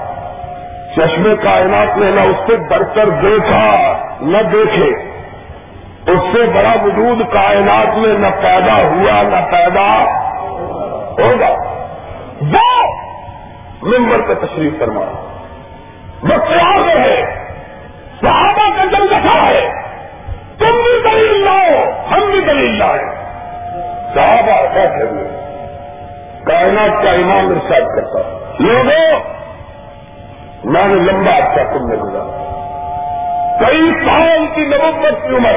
چشم کائنات نے نہ اس سے بڑھ کر دیکھا، نہ دیکھے۔ اس سے بڑا وجود کائنات میں نہ پیدا ہوا، نہ پیدا ہوگا۔ وہ ممبر پہ تشریف فرما وہ کیا ہے؟ صحابہ رکھا ہے۔ تم بھی دلیل لاؤ، ہم بھی دلیل لائے صحابہ بیٹھے ہوئے کائنات کا ایمان ارشاد کرتا لوگوں، میں نے لمبا اچھا تم نے گزارا۔ کئی سال کی نوبت کی عمر،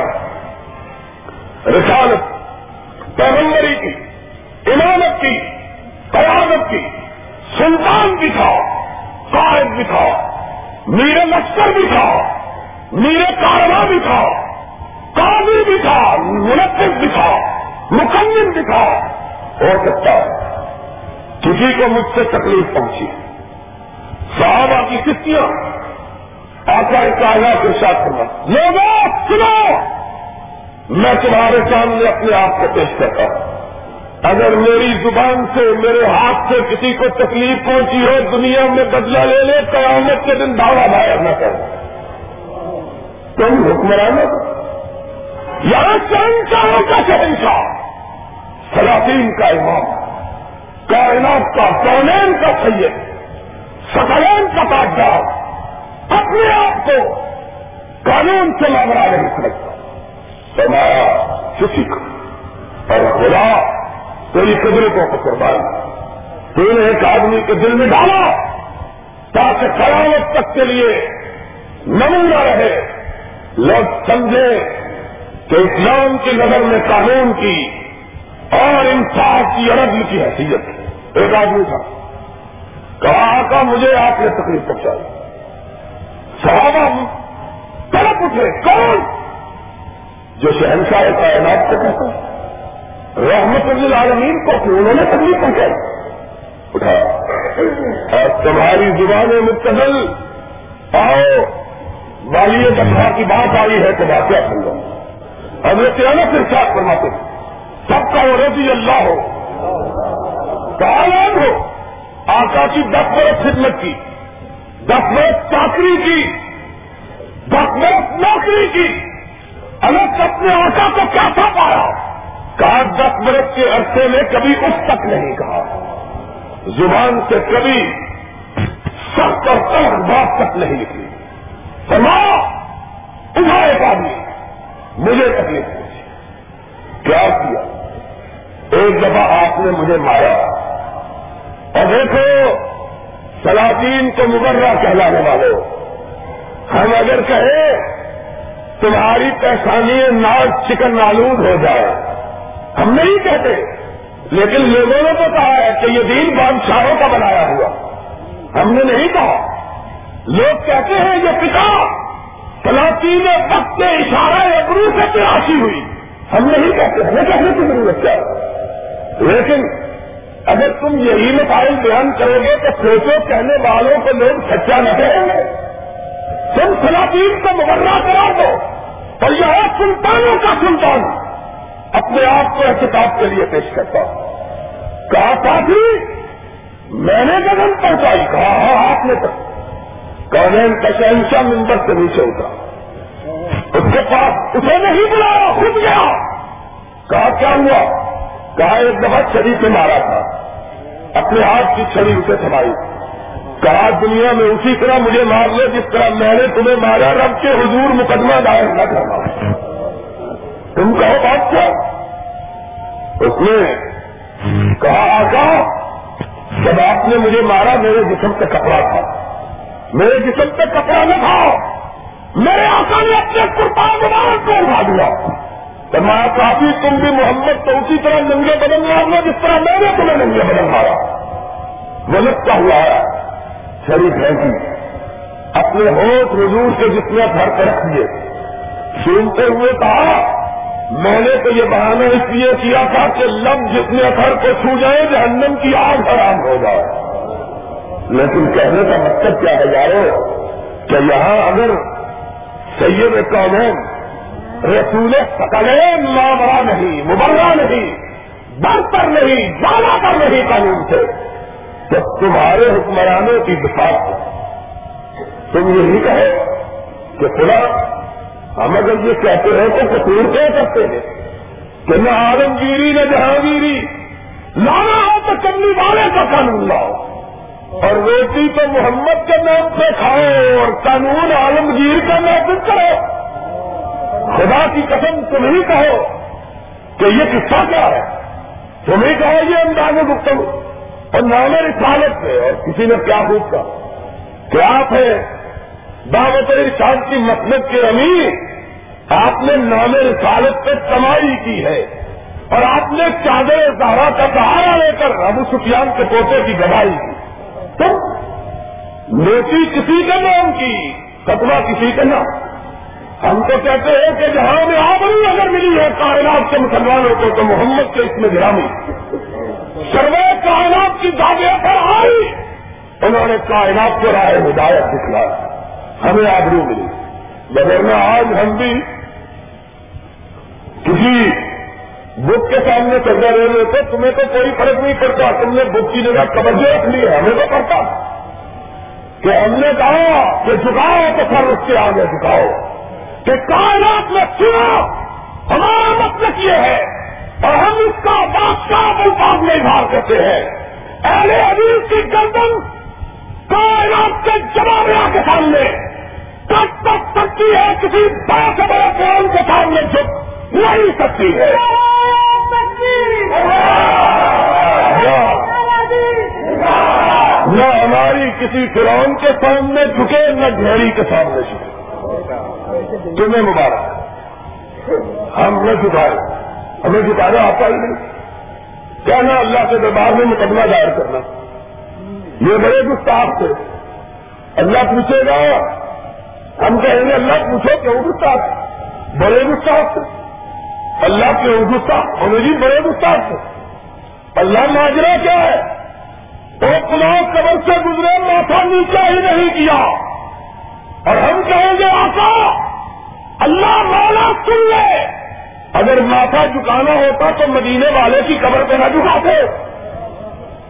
رسالت، پیغمبری کی، امامت کی قیادت کی، سلطان بھی تھا، قائد بھی تھا میرے لشکر بھی تھا۔ میرے کارواں بھی تھا، قاضی بھی تھا منقف بھی تھا، مکمل دکھا ہو سکتا ہے کسی کو مجھ سے تکلیف پہنچی۔ صحابہ کی کتیاں آقا کالا کے ساتھ کرنا لوگوں، سنو! میں تمہارے سامنے اپنے آپ کو پیش کرتا ہوں۔ اگر میری زبان سے، میرے ہاتھ سے کسی کو تکلیف پہنچی ہو، دنیا میں بدلہ لے لے، قیامت کے دن دعویٰ باہر نہ کرو۔ تم حکمران یہاں شہنشاہوں کا شہنشاہ؟ سلاطین کا امام، کائنات کا کونین کا سید سکلین کا کاغذات اپنے آپ کو قانون سے مامرا نہیں سمجھتا۔ سمایا کسی کو اور خدا تیری قدرتوں کو قربان تو نے ایک آدمی کے دل میں ڈالا تاکہ قیامت تک کے لیے نمونہ رہے۔ لوگ سمجھے کہ اسلام کی نظر میں قانون کی اور انصاف کی عرب کی حیثیت ایک آدمی تھا۔ کہا کا مجھے آپ نے تکلیف پہنچائی۔ صحابہ تڑپ اٹھے، کون؟ جو شہنشاہ کائنات سے کہتا رحمت العالمین کو کہ انہوں نے تکلیف پہنچائی۔ اٹھا اور تمہاری زبان مستقل آؤ۔ والی بندہ کی بات آئی ہے تو بات کیا سمجھا اب یہ تیرہ ساتھ فرماتے سب کا وہ رضی اللہ ہو کام ہو، آقا کی دس برس خدمت کی دس برس چاکری کی دس برس نوکری کی۔ الگ اپنے آقا کو کیسا پایا؟ کہا دس برس کے عرصے میں کبھی اس تک نہیں کہا۔ زبان سے کبھی سخت اور سخت بات تک نہیں لکھی سما اٹھائے آدمی مجھے تکلیف پہنچی کیا کیا؟ ایک دفعہ آپ نے مجھے مارا۔ اور دیکھو، سلاطین کو مبرہ کہلانے والے۔ ہم اگر کہیں، تمہاری پہچانی ناز چکن نالود ہو جائے۔ ہم نہیں کہتے، لیکن لوگوں نے تو کہا ہے کہ یہ دین بادشاہوں کا بنایا ہوا۔ ہم نے نہیں کہا۔ لوگ کہتے ہیں یہ پتا سلاطین وقت کے اشارہ ابرو سے تلاشی ہوئی۔ ہم نہیں کہتے، ہمیں کہنے کی ضرورت کیا لیکن اگر تم یہی مسائل بیان کرو گے تو سوچو کہنے والوں کو لوگ سچا نہ کہیں گے۔ تم سلاطین کو مبرہ کرا دو اور یہ سلطانوں کا سلطان۔ اپنے آپ کو احتساب کے لیے پیش کرتا ہوں۔ کہا ساتھی، میں نے گگن پہنچائی، کہا ہاں, ہاں، آپ نے کونین کا شہنشاہ ممبر سے نیچے اترا اس کے پاس اسے نہیں بلایا، خود گیا۔ کہا، کیا ہوا؟ کہا، ایک دفعہ چھڑی سے مارا تھا۔ اپنے ہاتھ کی چھڑی اسے تھمائی۔ کہا، دنیا میں اسی طرح مجھے مار لو جس طرح میں نے تمہیں مارا، رب کے حضور مقدمہ دائر نہ کرنا۔ تم کہو، بات کیا؟ اس نے کہا، آقا، جب آپ نے مجھے مارا، میرے جسم پہ کپڑا تھا۔ میرے جسم پہ کپڑا نہ تھا میرے آقا نے اپنے قربان مبارک کو اٹھا دیا۔ تو میں کافی تم بھی محمد تو اسی طرح ننگے بدن مارنا جس طرح میں نے تمہیں ننگے بدن مارا۔ غلط کا ہوا ہے۔ شریف پھینکی اپنے ہوٹ حضور کے جتنے گھر پہ رکھ دیے۔ سنتے ہوئے کہا، میں نے تو یہ بہانہ اس لیے کیا تھا کہ لب جتنے گھر کو چھو جائے جہنم کی آگ حرام ہو جائے۔ لیکن کہنے کا مقصد کیا ہے یارو؟ کہ یہاں اگر سید قوم رسول سکلین مامرا نہیں، مبرہ نہیں، برتر نہیں زیادہ کر نہیں قانون سے، تو تمہارے حکمرانوں کی دفاع تم یہی کہے کہ خدا، ہم اگر یہ کہتے ہیں تو کسور کیا کرتے ہیں؟ کہ نہ عالمگیری، نہ جہانگیری لانا ہو تو کمنی والے کا قانون لاؤ۔ اور روٹی تو محمد کے نام سے کھاؤ اور قانون عالمگیر کا نافذ کرو۔ خدا کی قسم تم ہی کہو کہ یہ قصہ کیا ہے۔ تم ہی کہو یہ انداز گفتگو۔ اور نام رسالت میں اور کسی نے کیا خوب کہا کہ آپ ہیں دعوت ارشاد کی مطلب کے امیر۔ آپ نے نام رسالت پہ کمائی کی ہے۔ اور آپ نے چادر زہرا کا سہارا لے کر ابو سفیان کے پوتے کی گواہی کی تو نیتی کسی کے نام کی فتوا کسی کے نام ہم تو کہتے ہیں کہ جہاں میں آبری اگر ملی ہے، کائنات کے مسلمانوں کو تو محمد کے اس میں گرامی۔ سروے کائنات کی دعوے پر آئی۔ انہوں نے کائنات کو رائے ہدایت دکھلا ہمیں آبرو ملی۔ بغیر آج ہم بھی کسی بک کے سامنے چل رہے ہوئے تمہیں تو کوئی فرق نہیں پڑتا، تم نے بک کی جگہ قبضے رکھ لی ہے، ہمیں تو پڑتا۔ کہ ہم نے کہا کہ جھکاؤ تو پھر اس کے آگے جھکاؤ۔ کہ کائنات میں سنو ہمارا مطلب یہ ہے، اور ہم اس کا بادشاہ الفاظ میں اظہار کرتے ہیں۔ اہل عزیز کی گردن کائنات کے جوابیا کے سامنے، تک تک سکتی ہے، کسی بڑا سے بڑے قرآن کے سامنے جھک نہیں سکتی ہے۔ نہ ہماری کسی فرون کے سامنے جھکے، نہ گھیڑی کے سامنے جھکے۔ تمہیں مبارک۔ ہم نے جھکائے۔ ہمیں جھکانا آتا ہی نہیں۔ کیا نا اللہ کے دربار میں مقدمہ دائر کرنا۔ یہ بڑے گستاخ تھے۔ اللہ پوچھے گا۔ ہم کہیں گے، اللہ پوچھو کیوں گستاخ؟ بڑے گستاخ تھے۔ اللہ کے گستاخ ہمیں بھی بڑے گستاخ تھے۔ اللہ ماجرا کیا ہے؟ وہ پلاس قبر سے گزرے ماتھا نیچا ہی نہیں کیا۔ اور ہم کہیں گے، آقا، اللہ مالا سن لے اگر ماتھا جھکانا ہوتا تو مدینے والے کی قبر پہ نہ جھکاتے۔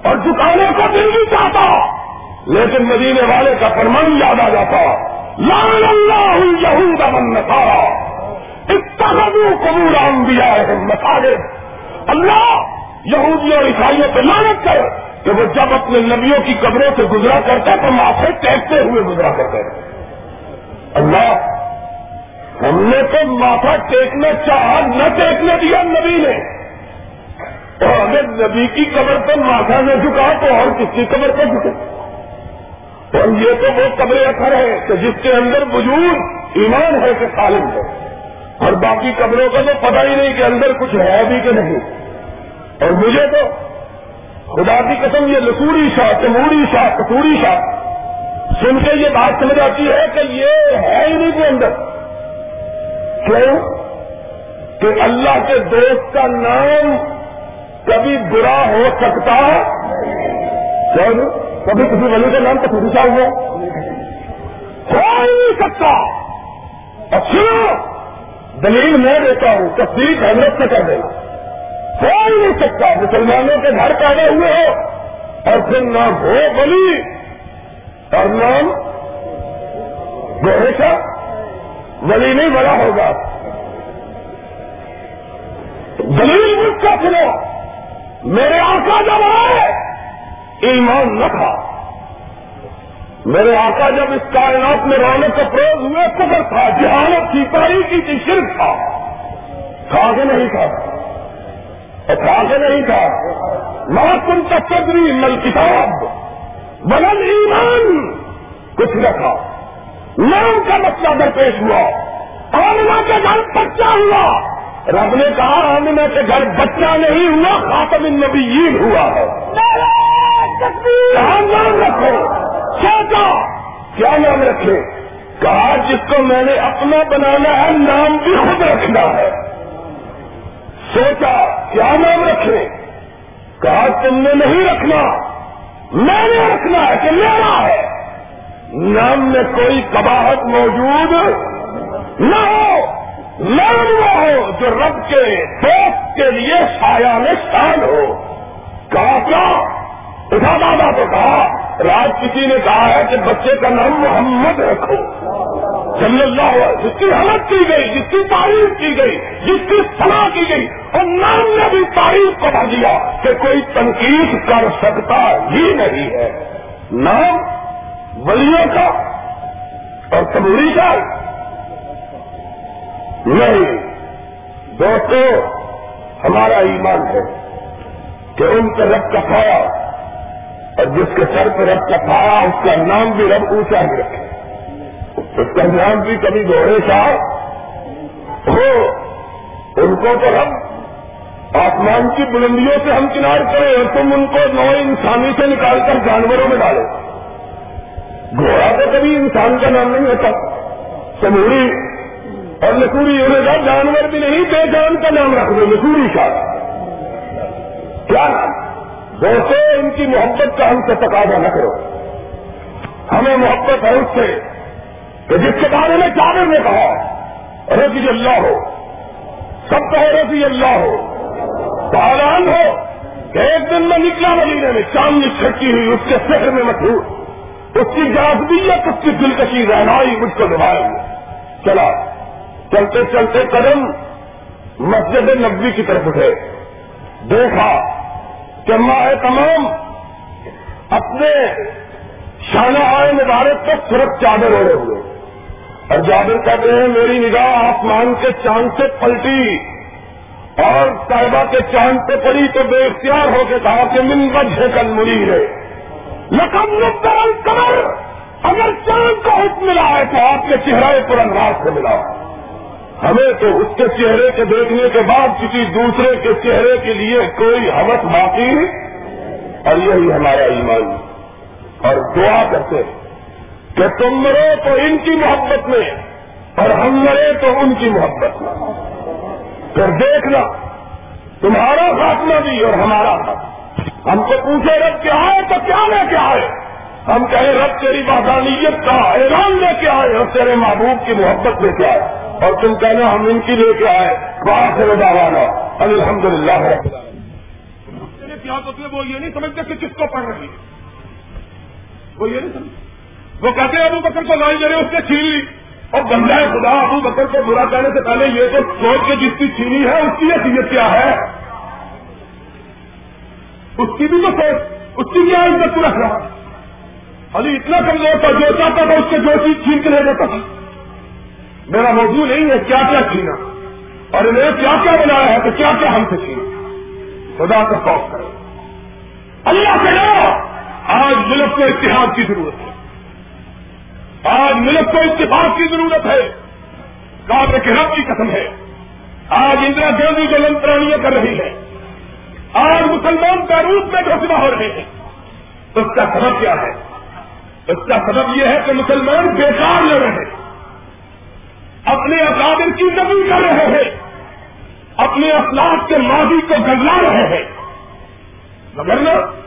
اور جھکانے کو دل بھی چاہتا، لیکن مدینے والے کا فرمان یاد آ جاتا۔ لال اللہ یہود من نسارا اتنا قبول انبیاء ہے مساجد اللہ یہودیوں اور عیسائیوں پہ لانت کر کہ وہ جب اپنے نبیوں کی قبروں سے گزرا کرتے تو ماتھے ٹیکتے ہوئے گزرا کرتے اللہ، ہم نے تو ماتھا ٹیکنا چاہا، نہ ٹیکنے دیا نبی نے۔ اور اگر نبی کی قبر پر ماتھا نہ جھکا تو اور کس کی قبر پر جھکے؟ اور یہ تو وہ قبر اثر ہے کہ جس کے اندر وجود ایمان ہے کہ خالد ہے۔ اور باقی قبروں کا تو پتہ ہی نہیں کہ اندر کچھ ہے بھی کہ نہیں۔ اور مجھے تو خدا کی قسم یہ لسوری شاہ، تموری شاہ، کتوری شاہ، سن کے یہ بات سمجھ آتی ہے کہ یہ ہے ہی نہیں کے اندر۔ کیوں؟ کہ اللہ کے دوست کا نام کبھی برا ہو سکتا کبھی کسی ولی کا نام تو شاہ ہوا ہو نہیں سکتا۔ اچھا دلیل میں دیتا ہوں، تصدیق حضرت سے کر دینا۔ ہو نہیں سکتا مسلمانوں کے گھر پیدا ہوئے ہو۔ اور پھر نہ ہو بلی اور نام گوہے ولی نہیں بڑا ہوگا۔ دلیل مجھ کا سنو۔ میرے آقا جب آئے، ایمان نہ تھا۔ میرے آقا جب اس کائنات میں رونق کا پروز ہوئے قدر تھا جہانت کی تاریخی کی شرک تھا۔ تھا کہ نہیں تھا تھا نہیں تھا۔ محکم کا چودری مل کتاب بلن ایمان، کچھ نہ تھا۔ نام کا مسئلہ درپیش ہوا۔ آمنا کے گھر بچہ ہوا۔ رب نے کہا آمنا کے گھر بچہ نہیں ہوا، خاتم النبیین ہوا ہے۔ کہاں نام رکھو۔ سوچا، کیا نام رکھے؟ کہا، جس کو میں نے اپنا بنانا ہے، نام بھی خود رکھنا ہے۔ سوچا کیا ہاں نام رکھے کہا تم نے نہیں رکھنا۔ میں نے رکھنا ہے کہ میرا ہے۔ نام میں کوئی کباہت موجود نہ ہو۔ نام وہ ہو جو رب کے دوست کے لیے سایہ میں شان ہو۔ کہا کیا اٹھا دادا تو کہا، راج کسی نے کہا ہے کہ بچے کا نام محمد رکھو۔ صلی اللہ علیہ جس کی حلت کی گئی، جس کی تعریف کی گئی، جس کی صلاح کی گئی، اور نام نے بھی تعریف بتا دیا کہ کوئی تنقید کر سکتا ہی نہیں ہے۔ نام ولیوں کا اور تبوری کا نہیں۔ دوستو، ہمارا ایمان ہے کہ ان کے رب کا کھایا اور جس کے سر پہ رب کا کھایا اس کا نام بھی رب اونچا ہی رکھے۔ بھی کبھی گھوڑے کا ہو ان کو تو ہم آسمان کی بلندیوں سے ہم کنار کریں اور تم ان کو نو انسانی سے نکال کر جانوروں میں ڈالو گھوڑا تو کبھی انسان کا نام نہیں ہوتا۔ سموری اور لکوری ہونے کا جانور بھی نہیں، بے جان کا نام رکھ دو، لکوری کا کیا دوستوں ان کی محبت کا ہم سے تقاضا نہ کرو۔ ہمیں محبت ہے اس سے۔ کہ جس کے بارے میں جاگر نے کہا، رضی اللہ ہو، سب کہو رضی اللہ ہو پالان ہو کہ ایک دن میں نکلا مہینے میں، چاندنی چھٹی ہوئی، اس کے شہر میں مشہور، اس کی جازبیت اس کی دلکشی رہنائی مجھ کو نبھائے چلا، چلتے چلتے قدم مسجد نبوی کی طرف اٹھے۔ دیکھا کہ ماہ تمام اپنے شانہ آئے مبارک کو صرف چادر اوڑے ہوئے۔ اور جادر کہتے ہیں، میری نگاہ آسمان کے چاند سے پلٹی اور صاحبہ کے چاند پہ پڑی تو بے اختیار ہو کے کہا کہ من وجہ کل مری ہے۔ لکم کمر اگر چاند کا حکم ملا ہے تو آپ کے چہرے پر انداز سے ملا۔ ہمیں تو اس کے چہرے کے دیکھنے کے بعد کسی دوسرے کے چہرے کے لیے کوئی حوث باقی اور یہی ہمارا ایمان۔ اور دعا کرتے کہ تم مرو تو ان کی محبت میں اور ہم مرے تو ان کی محبت میں۔ پھر دیکھنا، تمہارا خاتمہ بھی اور ہمارا خاتمہ۔ ہم کو پوچھے، رب کیا ہے؟ تو کیا لے کے آئے؟ ہم کہیں، رب تیری بادانیت کا اعلان لے کے آئے اور تیرے محبوب کی محبت لے کے آئے۔ اور تم کہنا، ہم ان کی لے کے آئے۔ وہاں سے والا الحمد للہ وہ یہ نہیں سمجھتے کہ کس کو پڑھ رہی ہے۔ وہ یہ نہیں سمجھ وہ کہتے ہیں ابو بکر کو لائی جائے اس نے چھین لی اور بندہ خدا، ابو بکر کو برا کہنے سے پہلے یہ تو سوچ کے جس کی چھینی ہے، اس کی حیثیت کیا ہے؟ اس کی بھی تو سوچ، اس کی بھی عزت رکھ رہا؟ ابھی اتنا کمزور تھا، جو چاہتا تھا اس کے جو چیز چھین کے لے جاتا تھا۔ میرا موضوع نہیں ہے کیا کیا چھینا۔ اور انہیں کیا کیا بنایا ہے تو کیا کیا ہم سے چھینا۔ خدا کا خوف کرو۔ اللہ کے آج ملک کو اتحاد کی ضرورت ہے۔ آج ملک کو اتفاق کی ضرورت ہے۔ کابر کے رب کی قسم ہے۔ آج اندرا گاندھی جو لنترانیاں کر رہی ہے آج مسلمان کا میں گھسنا ہو رہے ہیں۔ اس کا سبب کیا ہے؟ اس کا سبب یہ ہے کہ مسلمان بیکار لڑ رہے۔ ہیں اپنے اکادر کی نبی کر رہے ہیں۔ اپنے اخلاق کے ماضی کو گزلا رہے ہیں۔ مگر نا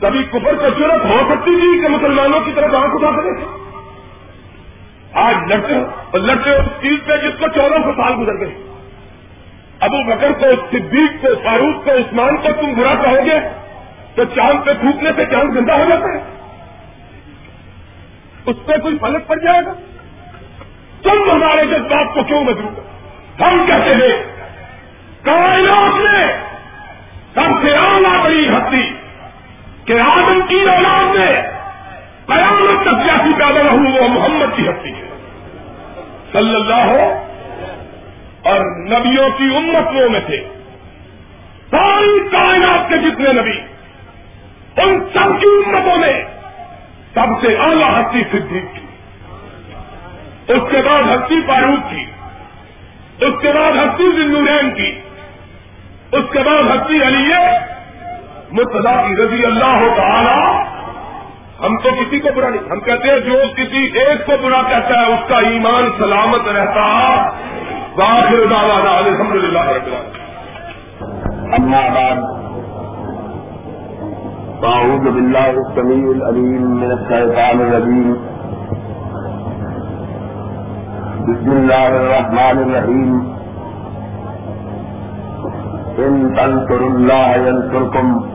کبھی کفر کو ضرورت ہو سکتی تھی کہ مسلمانوں کی طرف آنکھ اٹھا سکے؟ آج لڑتے اور لڑتے اس چیز پہ جس کو چودہ سو سال گزر گئے۔ ابو بکر کو، صدیق کو، فاروق کو، عثمان کو تم برا کہو گے تو چاند پہ پھوکنے سے چاند گندا ہو جاتا ہے۔ اس پہ کوئی فلک پڑ جائے گا؟ تم ہمارے جذبات کو کیوں مجبور ہم کہتے ہیں کائنات میں سب سے آنا بڑی ہستی کہ آدم کی اولاد میں قیامت تک جیسی پیدا ہوں وہ محمد کی ہستی ہے۔ صلی اللہ ہو اور نبیوں کی امتوں میں سے ساری کائنات کے جتنے نبی، ان سب کی امتوں میں سب سے اعلیٰ ہستی صدیق کی۔ اس کے بعد ہستی فاروق کی، اس کے بعد ہستی زندورین کی، اس کے بعد ہستی علی متلا کی رضی اللہ ہو تعالی، ہم تو کسی کو برا نہیں، ہم کہتے ہیں جو کسی ایک کو برا کہتا ہے، اس کا ایمان سلامت رہتا باخر الحمد للہ رب اما بعد باؤد باللہ السمیع العلیم من الشیطان الرجیم۔ بسم الله الرحمن الرحيم إن تنصروا الله ينصركم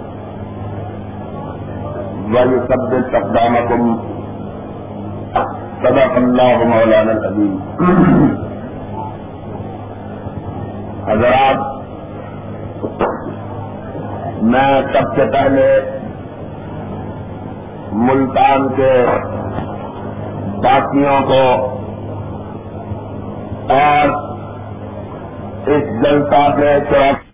ويثبت أقدامكم صدق الله مولانا العظيم حضرات، میں سب سے پہلے ملتان کے باقیوں کو اور اس جنتا میں چوک